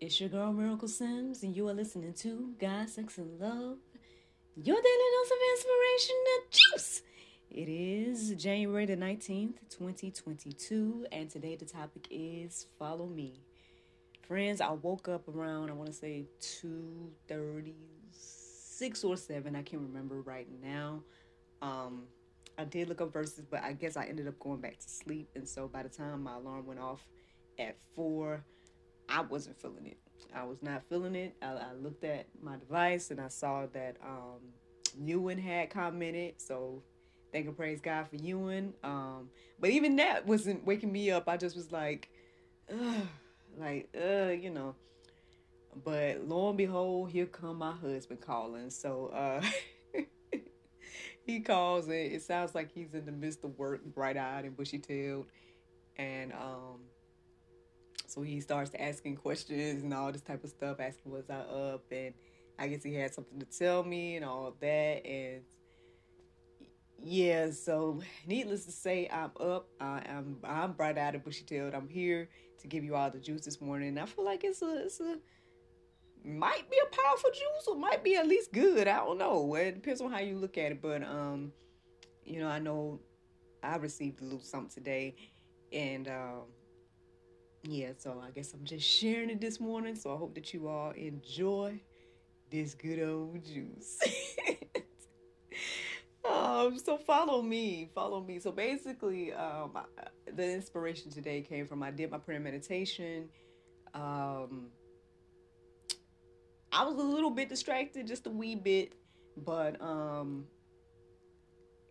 It's your girl Miracle Sims, and you are listening to God, Sex, and Love, your daily dose of inspiration and juice. It is January the 19th, 2022, and today the topic is Follow Me. Friends, I woke up around, I want to say 2.36 or 7, I can't remember right now. Um, I did look up verses, but I guess I ended up going back to sleep, and so by the time my alarm went off, at four, I wasn't feeling it. I was not feeling it. I, I looked at my device and I saw that um, Ewan had commented. So thank and praise God for Ewan. Um, but even that wasn't waking me up. I just was like, ugh, like, you know. But lo and behold, here come my husband calling. So uh, he calls and it sounds like he's in the midst of work, bright eyed and bushy tailed. And um, so he starts asking questions and all this type of stuff, asking was I up, and I guess he had something to tell me and all that. And yeah, so needless to say, I'm up. I, am I'm bright eyed and bushy tailed. I'm here to give you all the juice this morning. I feel like it's a it's a might be a powerful juice or might be at least good. I don't know. It depends on how you look at it. But um, you know, I know I received a little something today, and um yeah, so I guess I'm just sharing it this morning. So I hope that you all enjoy this good old juice. um, so follow me, follow me. So basically, um, the inspiration today came from I did my prayer meditation. Um, I was a little bit distracted, just a wee bit, but um,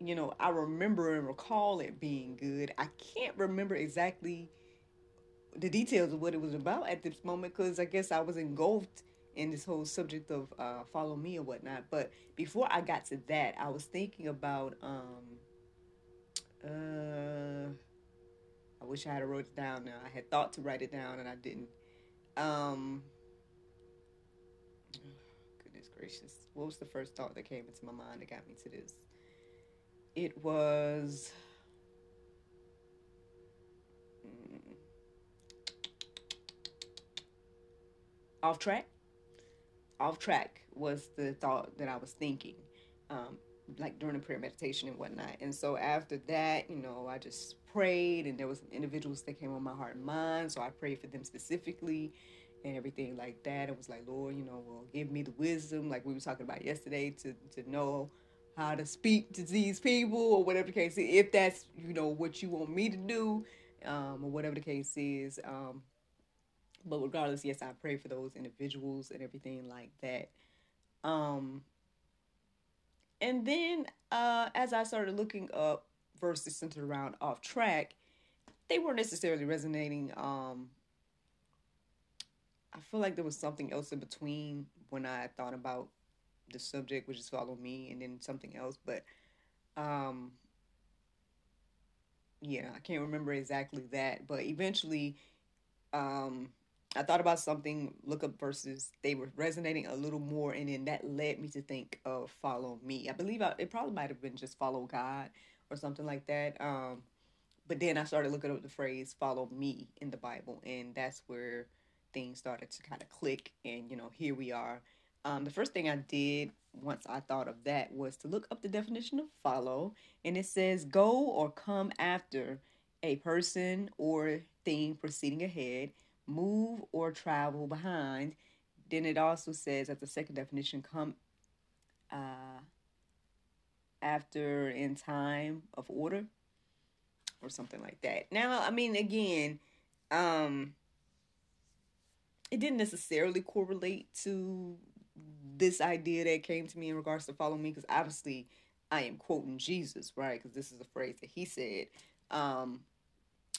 you know, I remember and recall it being good. I can't remember exactly the details of what it was about at this moment because I guess I was engulfed in this whole subject of uh, follow me or whatnot. But before I got to that, I was thinking about. Um, uh, I wish I had wrote it down. Now I had thought to write it down and I didn't. Um, goodness gracious, what was the first thought that came into my mind that got me to this? It was. Off track. Off track was the thought that I was thinking, um, like during the prayer meditation and whatnot. And so after that, you know, I just prayed, and there was individuals that came on my heart and mind. So I prayed for them specifically and everything like that. It was like, Lord, you know, well, give me the wisdom, like we were talking about yesterday, to to know how to speak to these people or whatever the case is. If that's you know what you want me to do, um, or whatever the case is. Um, but regardless, yes, I pray for those individuals and everything like that. Um, and then uh, as I started looking up verses centered around off track, they weren't necessarily resonating. Um, I feel like there was something else in between when I thought about the subject, which is follow me, and then something else. But um, yeah, I can't remember exactly that. But eventually, um, I thought about something, look up verses. They were resonating a little more, and then that led me to think of follow me. I believe I, it probably might have been just follow God or something like that. Um, but then I started looking up the phrase follow me in the Bible, and that's where things started to kind of click, and you know, here we are. Um, the first thing I did once I thought of that was to look up the definition of follow, and it says go or come after a person or thing proceeding ahead, move or travel behind. Then it also says that the second definition, come uh, after in time of order or something like that. Now, I mean, again, um, it didn't necessarily correlate to this idea that came to me in regards to follow me because obviously I am quoting Jesus, right? Because this is a phrase that he said. Um,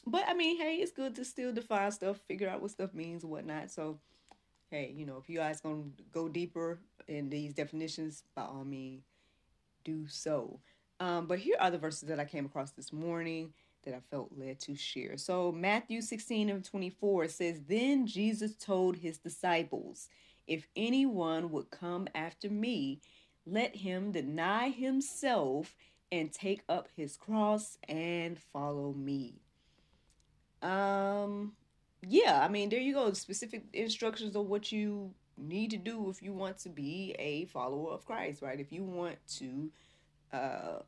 but I mean, hey, it's good to still define stuff, figure out what stuff means whatnot. So, hey, you know, if you guys gonna go deeper in these definitions, by all means, do so. Um, but here are the verses that I came across this morning that I felt led to share. So Matthew 16 and 24 says, Then Jesus told his disciples, If anyone would come after me, let him deny himself and take up his cross and follow me. Um yeah, I mean there you go. Specific instructions of what you need to do if you want to be a follower of Christ, right? If you want to uh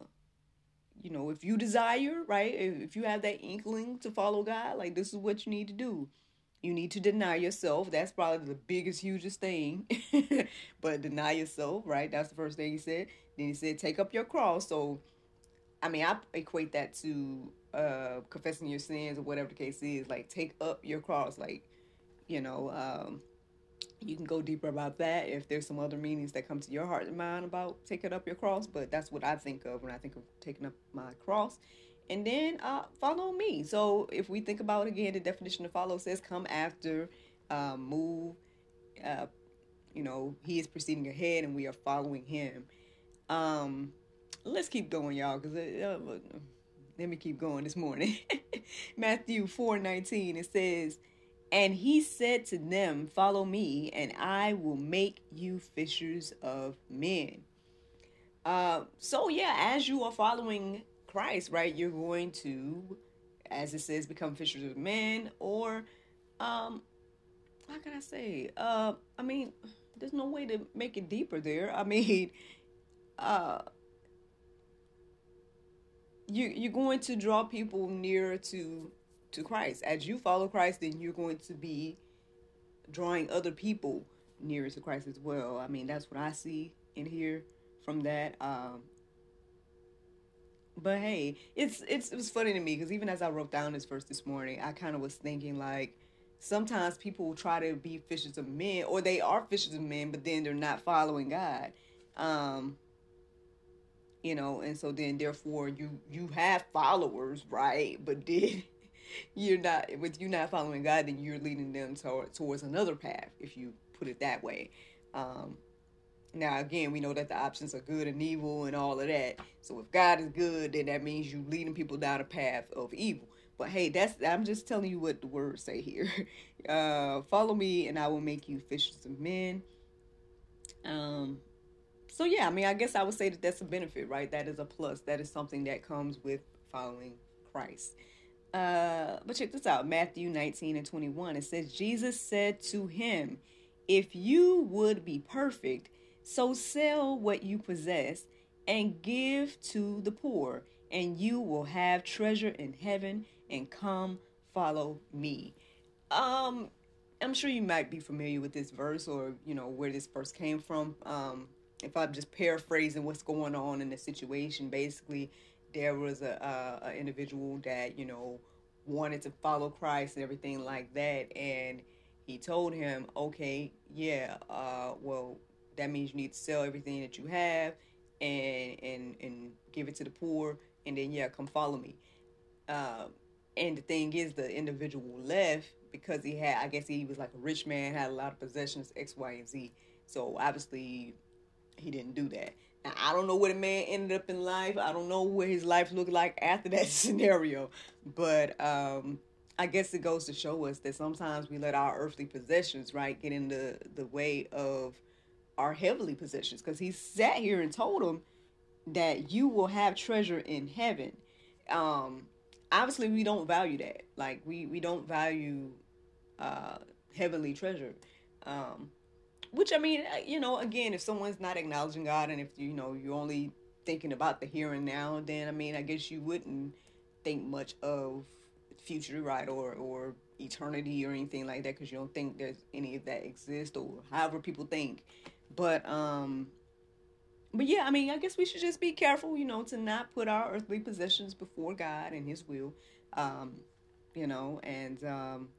you know, if you desire, right, if you have that inkling to follow God, like this is what you need to do. You need to deny yourself. That's probably the biggest, hugest thing. but deny yourself, right? That's the first thing he said. Then he said, take up your cross. So, I mean, I equate that to uh, confessing your sins or whatever the case is. Like, take up your cross. Like, you know, um, you can go deeper about that if there's some other meanings that come to your heart and mind about taking up your cross but that's what i think of when i think of taking up my cross and then uh, follow me so if we think about again the definition of follow says come after uh, move uh, you know he is proceeding ahead and we are following him um let's keep going y'all because let me keep going this morning matthew 4 19 it says and he said to them, Follow me, and I will make you fishers of men. Uh, so, yeah, as you are following Christ, right, you're going to, as it says, become fishers of men, or, um, how can I say? Uh, I mean, there's no way to make it deeper there. I mean, uh, you you're going to draw people nearer to to Christ. As you follow Christ, then you're going to be drawing other people nearer to Christ as well. I mean, that's what I see in here from that. Um, but hey, it's it's it was funny to me because even as I wrote down this verse this morning, I kind of was thinking like sometimes people try to be fishers of men, or they are fishers of men, but then they're not following God. Um, you know, and so then therefore you you have followers, right? But did you're not with you not following God, then you're leading them toward, towards another path, if you put it that way. Um, now, again, we know that the options are good and evil and all of that. So if God is good, then that means you're leading people down a path of evil. But hey, that's I'm just telling you what the words say here. Uh, follow me, and I will make you fishers of men. Um, so yeah, I mean, I guess I would say that that's a benefit, right? That is a plus. That is something that comes with following Christ. Uh, but check this out Matthew 19 and 21. It says, Jesus said to him, If you would be perfect, so sell what you possess and give to the poor, and you will have treasure in heaven, and come follow me. Um, I'm sure you might be familiar with this verse or you know where this verse came from. Um, if I'm just paraphrasing what's going on in the situation, basically there was a, a, a individual that you know wanted to follow Christ and everything like that, and he told him, okay, yeah, uh, well, that means you need to sell everything that you have and and and give it to the poor, and then yeah, come follow me. Um, and the thing is, the individual left because he had, I guess he was like a rich man, had a lot of possessions, X, Y, and Z. So obviously, he didn't do that. Now, I don't know where the man ended up in life. I don't know what his life looked like after that scenario. But um, I guess it goes to show us that sometimes we let our earthly possessions, right, get in the, the way of our heavenly possessions. Because he sat here and told him that you will have treasure in heaven. Um, obviously, we don't value that. Like, we, we don't value uh, heavenly treasure. Um, which I mean, uh, you know, again, if someone's not acknowledging God, and if you know you're only thinking about the here and now, then I mean, I guess you wouldn't think much of future, right, or or eternity or anything like that, because you don't think there's any of that exists, or however people think. But um, but yeah, I mean, I guess we should just be careful, you know, to not put our earthly possessions before God and His will, um, you know, and um,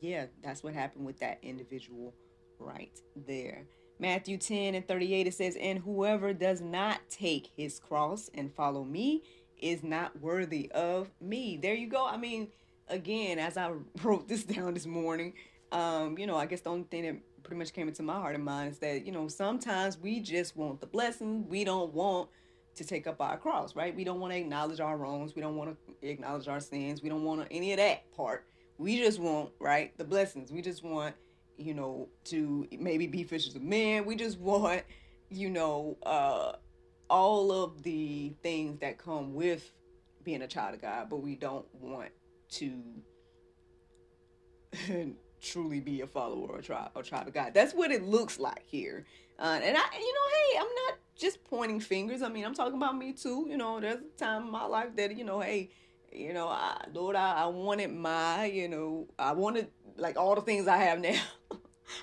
yeah, that's what happened with that individual right there. Matthew 10 and 38, it says, And whoever does not take his cross and follow me is not worthy of me. There you go. I mean, again, as I wrote this down this morning, um, you know, I guess the only thing that pretty much came into my heart and mind is that, you know, sometimes we just want the blessing. We don't want to take up our cross, right? We don't want to acknowledge our wrongs. We don't want to acknowledge our sins. We don't want any of that part. We just want, right, the blessings. We just want you know, to maybe be fishers of men. We just want, you know, uh, all of the things that come with being a child of God, but we don't want to truly be a follower or child, or child of God. That's what it looks like here. Uh, and I, you know, hey, I'm not just pointing fingers. I mean, I'm talking about me too. You know, there's a time in my life that, you know, hey, you know, I, Lord, I, I wanted my, you know, I wanted like all the things I have now.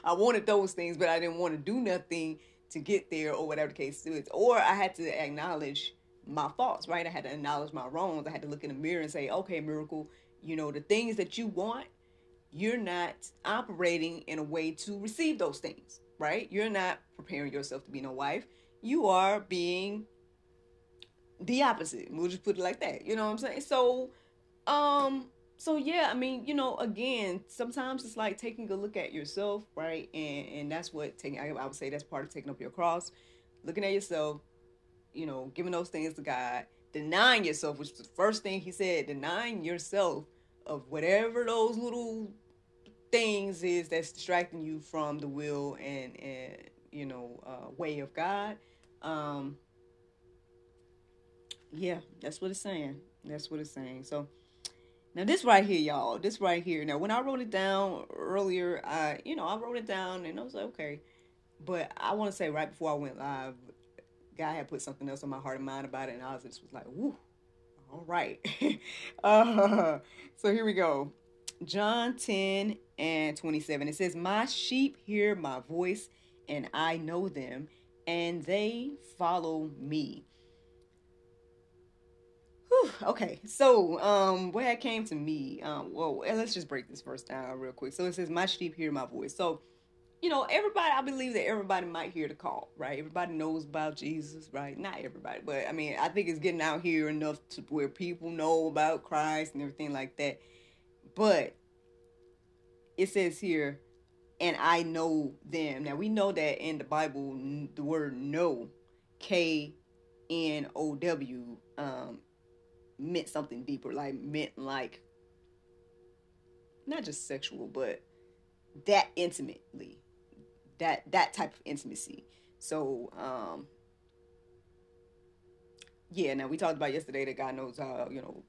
I wanted those things, but I didn't want to do nothing to get there or whatever the case is. Or I had to acknowledge my faults, right? I had to acknowledge my wrongs. I had to look in the mirror and say, okay, miracle, you know, the things that you want, you're not operating in a way to receive those things, right? You're not preparing yourself to be no wife. You are being the opposite. We'll just put it like that. You know what I'm saying? So, um, so yeah, I mean, you know, again, sometimes it's like taking a look at yourself, right? And and that's what taking. I, would say that's part of taking up your cross, looking at yourself, you know, giving those things to God, denying yourself, which was the first thing He said, denying yourself of whatever those little things is that's distracting you from the will and and you know uh, way of God. Um, yeah, that's what it's saying. That's what it's saying. So now this right here, y'all, this right here. Now when I wrote it down earlier, I you know I wrote it down and I was like, okay, but I want to say right before I went live, guy had put something else on my heart and mind about it, and I was just was like, woo, all right. uh, so here we go. John 10 and 27. It says, My sheep hear my voice, and I know them, and they follow me. Whew, okay, so um, what had came to me, um, well, let's just break this verse down real quick. So it says, "My sheep hear my voice." So, you know, everybody, I believe that everybody might hear the call, right? Everybody knows about Jesus, right? Not everybody, but I mean, I think it's getting out here enough to where people know about Christ and everything like that. But it says here, and I know them. Now we know that in the Bible, the word "know," K N O W, um, meant something deeper, like meant like not just sexual, but that intimately, that that type of intimacy. So, um, yeah. Now we talked about yesterday that God knows, uh, you know,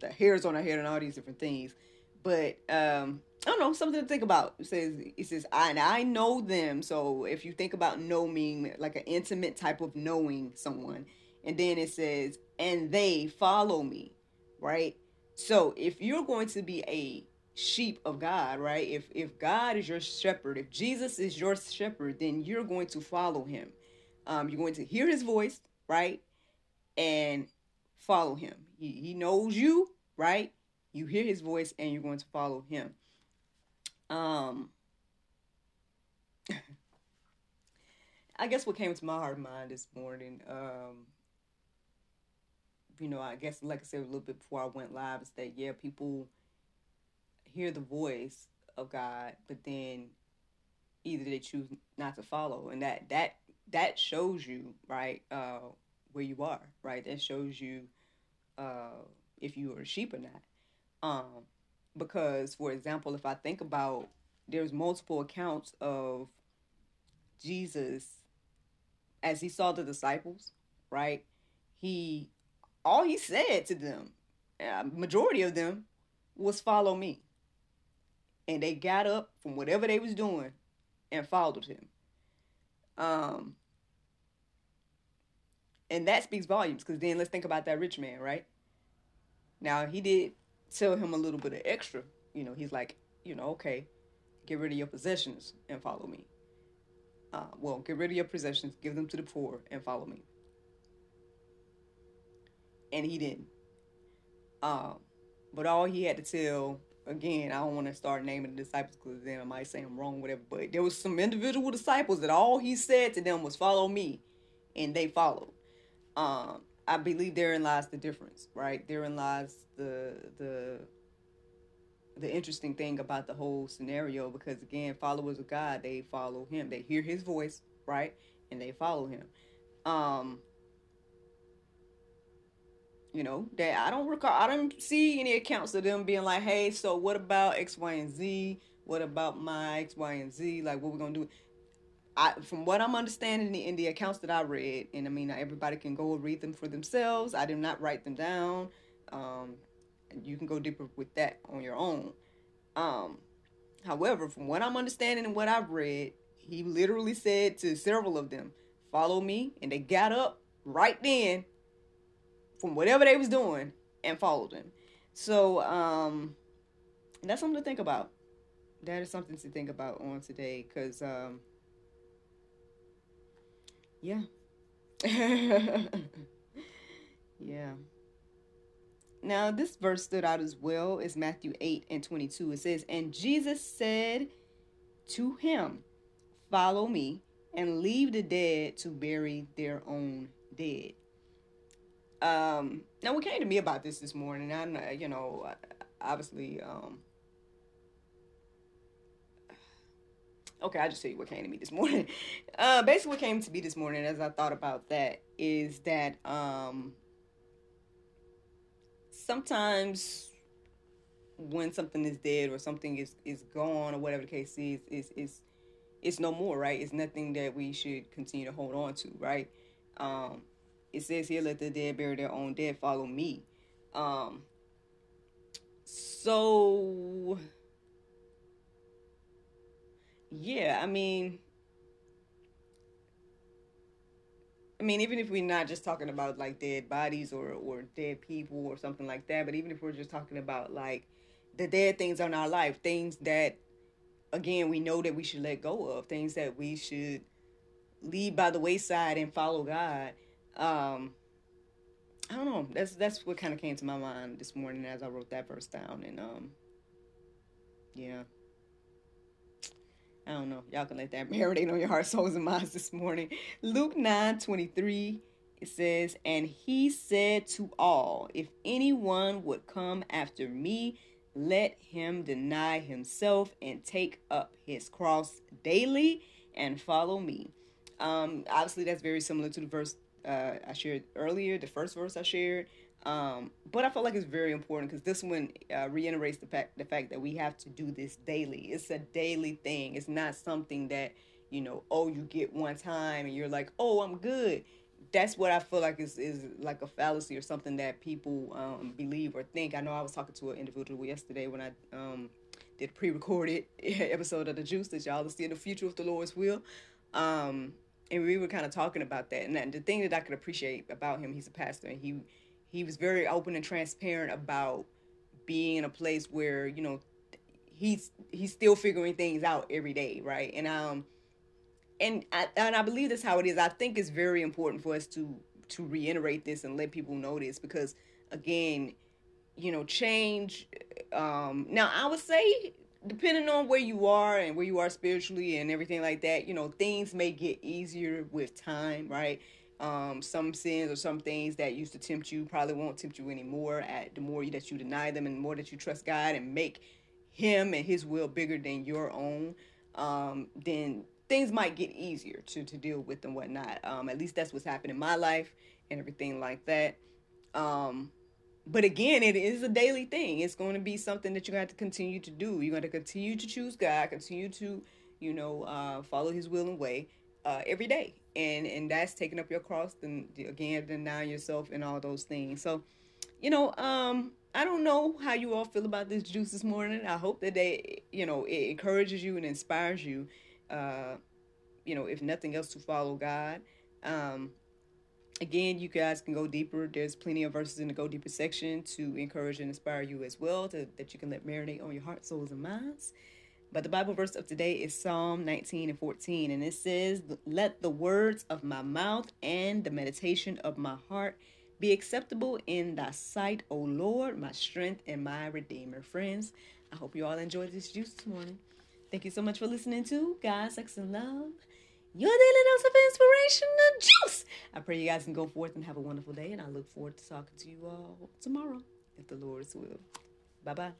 the hairs on our head and all these different things. But um, I don't know, something to think about. It says it says I and I know them. So if you think about knowing, like an intimate type of knowing someone, and then it says and they follow me, right? So if you're going to be a sheep of God, right? If if God is your shepherd, if Jesus is your shepherd, then you're going to follow him. Um, you're going to hear his voice, right? And follow him. He, he knows you, right? You hear his voice and you're going to follow him. Um I guess what came to my heart mind this morning, um, you know, I guess like I said a little bit before I went live, is that yeah, people hear the voice of God, but then either they choose not to follow, and that that that shows you right uh, where you are, right? That shows you uh, if you are a sheep or not. Um, because, for example, if I think about there's multiple accounts of Jesus as he saw the disciples, right? He all he said to them, majority of them, was follow me. and they got up from whatever they was doing and followed him. Um, and that speaks volumes because then let's think about that rich man, right? Now he did tell him a little bit of extra. You know, he's like, you know, okay, get rid of your possessions and follow me. Uh, well, get rid of your possessions, give them to the poor, and follow me. And he didn't. Um, but all he had to tell, again, I don't want to start naming the disciples because then I might say I'm wrong, whatever. But there was some individual disciples that all he said to them was, "Follow me," and they followed. Um, I believe therein lies the difference, right? Therein lies the the the interesting thing about the whole scenario because again, followers of God, they follow him. They hear his voice, right? And they follow him. Um you know, that I don't recall I don't see any accounts of them being like, hey, so what about X, Y, and Z? What about my X, Y, and Z? Like what we're gonna do? I, from what I'm understanding in the accounts that I read, and I mean, everybody can go read them for themselves. I did not write them down. Um, you can go deeper with that on your own. Um, however, from what I'm understanding and what I've read, he literally said to several of them, "Follow me," and they got up right then from whatever they was doing and followed him. So um, that's something to think about. That is something to think about on today, because. Um, yeah. yeah. Now, this verse stood out as well as Matthew 8 and 22. It says, And Jesus said to him, Follow me, and leave the dead to bury their own dead. Um, now, what came to me about this this morning, I, you know, obviously, um, okay, I'll just tell you what came to me this morning. Uh, basically, what came to me this morning as I thought about that is that um, sometimes when something is dead or something is, is gone or whatever the case is, is, is it's no more, right? It's nothing that we should continue to hold on to, right? Um, it says here, let the dead bury their own dead, follow me. Um, so yeah, I mean, I mean, even if we're not just talking about like dead bodies or or dead people or something like that, but even if we're just talking about like the dead things in our life, things that again we know that we should let go of, things that we should leave by the wayside and follow God. Um, I don't know. That's that's what kind of came to my mind this morning as I wrote that verse down, and um, yeah. I don't know. Y'all can let that marinate on your heart, souls, and minds this morning. Luke 9 23, it says, And he said to all, If anyone would come after me, let him deny himself and take up his cross daily and follow me. Um, obviously, that's very similar to the verse uh, I shared earlier, the first verse I shared. Um, but I feel like it's very important because this one uh, reiterates the fact the fact that we have to do this daily. It's a daily thing. It's not something that you know, oh, you get one time and you're like, oh, I'm good. That's what I feel like is is like a fallacy or something that people um, believe or think. I know I was talking to an individual yesterday when I um, did pre-recorded episode of the Juice that y'all will see in the future with the Lord's will. Um, and we were kind of talking about that. And the thing that I could appreciate about him, he's a pastor, and he he was very open and transparent about being in a place where you know he's he's still figuring things out every day, right? And um and I and I believe that's how it is. I think it's very important for us to to reiterate this and let people know this because again, you know, change um now I would say depending on where you are and where you are spiritually and everything like that, you know, things may get easier with time, right? Um, some sins or some things that used to tempt you probably won't tempt you anymore. At the more that you deny them and the more that you trust God and make Him and His will bigger than your own, um, then things might get easier to to deal with and whatnot. Um, at least that's what's happened in my life and everything like that. Um, but again, it is a daily thing. It's going to be something that you're going to have to continue to do. You're going to continue to choose God, continue to, you know, uh, follow His will and way uh, every day and and that's taking up your cross then again denying yourself and all those things so you know, um, I don't know how you all feel about this juice this morning. I hope that they, you know, it encourages you and inspires you. Uh, you know, if nothing else, to follow God. Um, again, you guys can go deeper. There's plenty of verses in the go deeper section to encourage and inspire you as well, to, that you can let marinate on your heart, souls, and minds. But the Bible verse of today is Psalm 19 and 14, and it says, Let the words of my mouth and the meditation of my heart be acceptable in thy sight, O Lord, my strength and my redeemer. Friends, I hope you all enjoyed this juice this morning. Thank you so much for listening to God, Sex, and Love, your daily dose of inspiration and juice. I pray you guys can go forth and have a wonderful day, and I look forward to talking to you all tomorrow, if the Lord's will. Bye bye.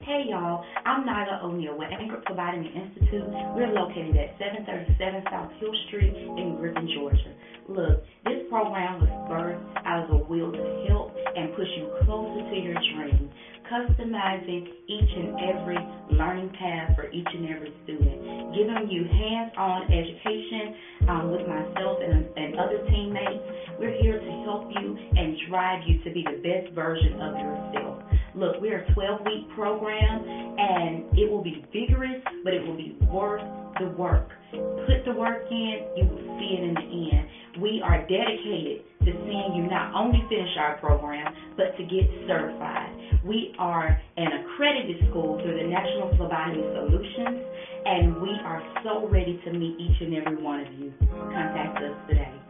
Hey y'all, I'm Nyla O'Neill with Anchor Phlebotomy Institute. We're located at 737 South Hill Street in Griffin, Georgia. Look, this program was birthed out of a will to help and push you closer to your dream, customizing each and every learning path for each hands-on education um, with myself and, and other teammates. We're here to help you and drive you to be the best version of yourself. Look, we're a 12 week program and it will be vigorous, but it will be worth the work. Put the work in, you will see it in the end. We are dedicated to seeing you not only finish our program, but to get certified. We are an accredited school through the National Phlebotomy Solutions, and we are so ready to meet each and every one of you. Contact us today.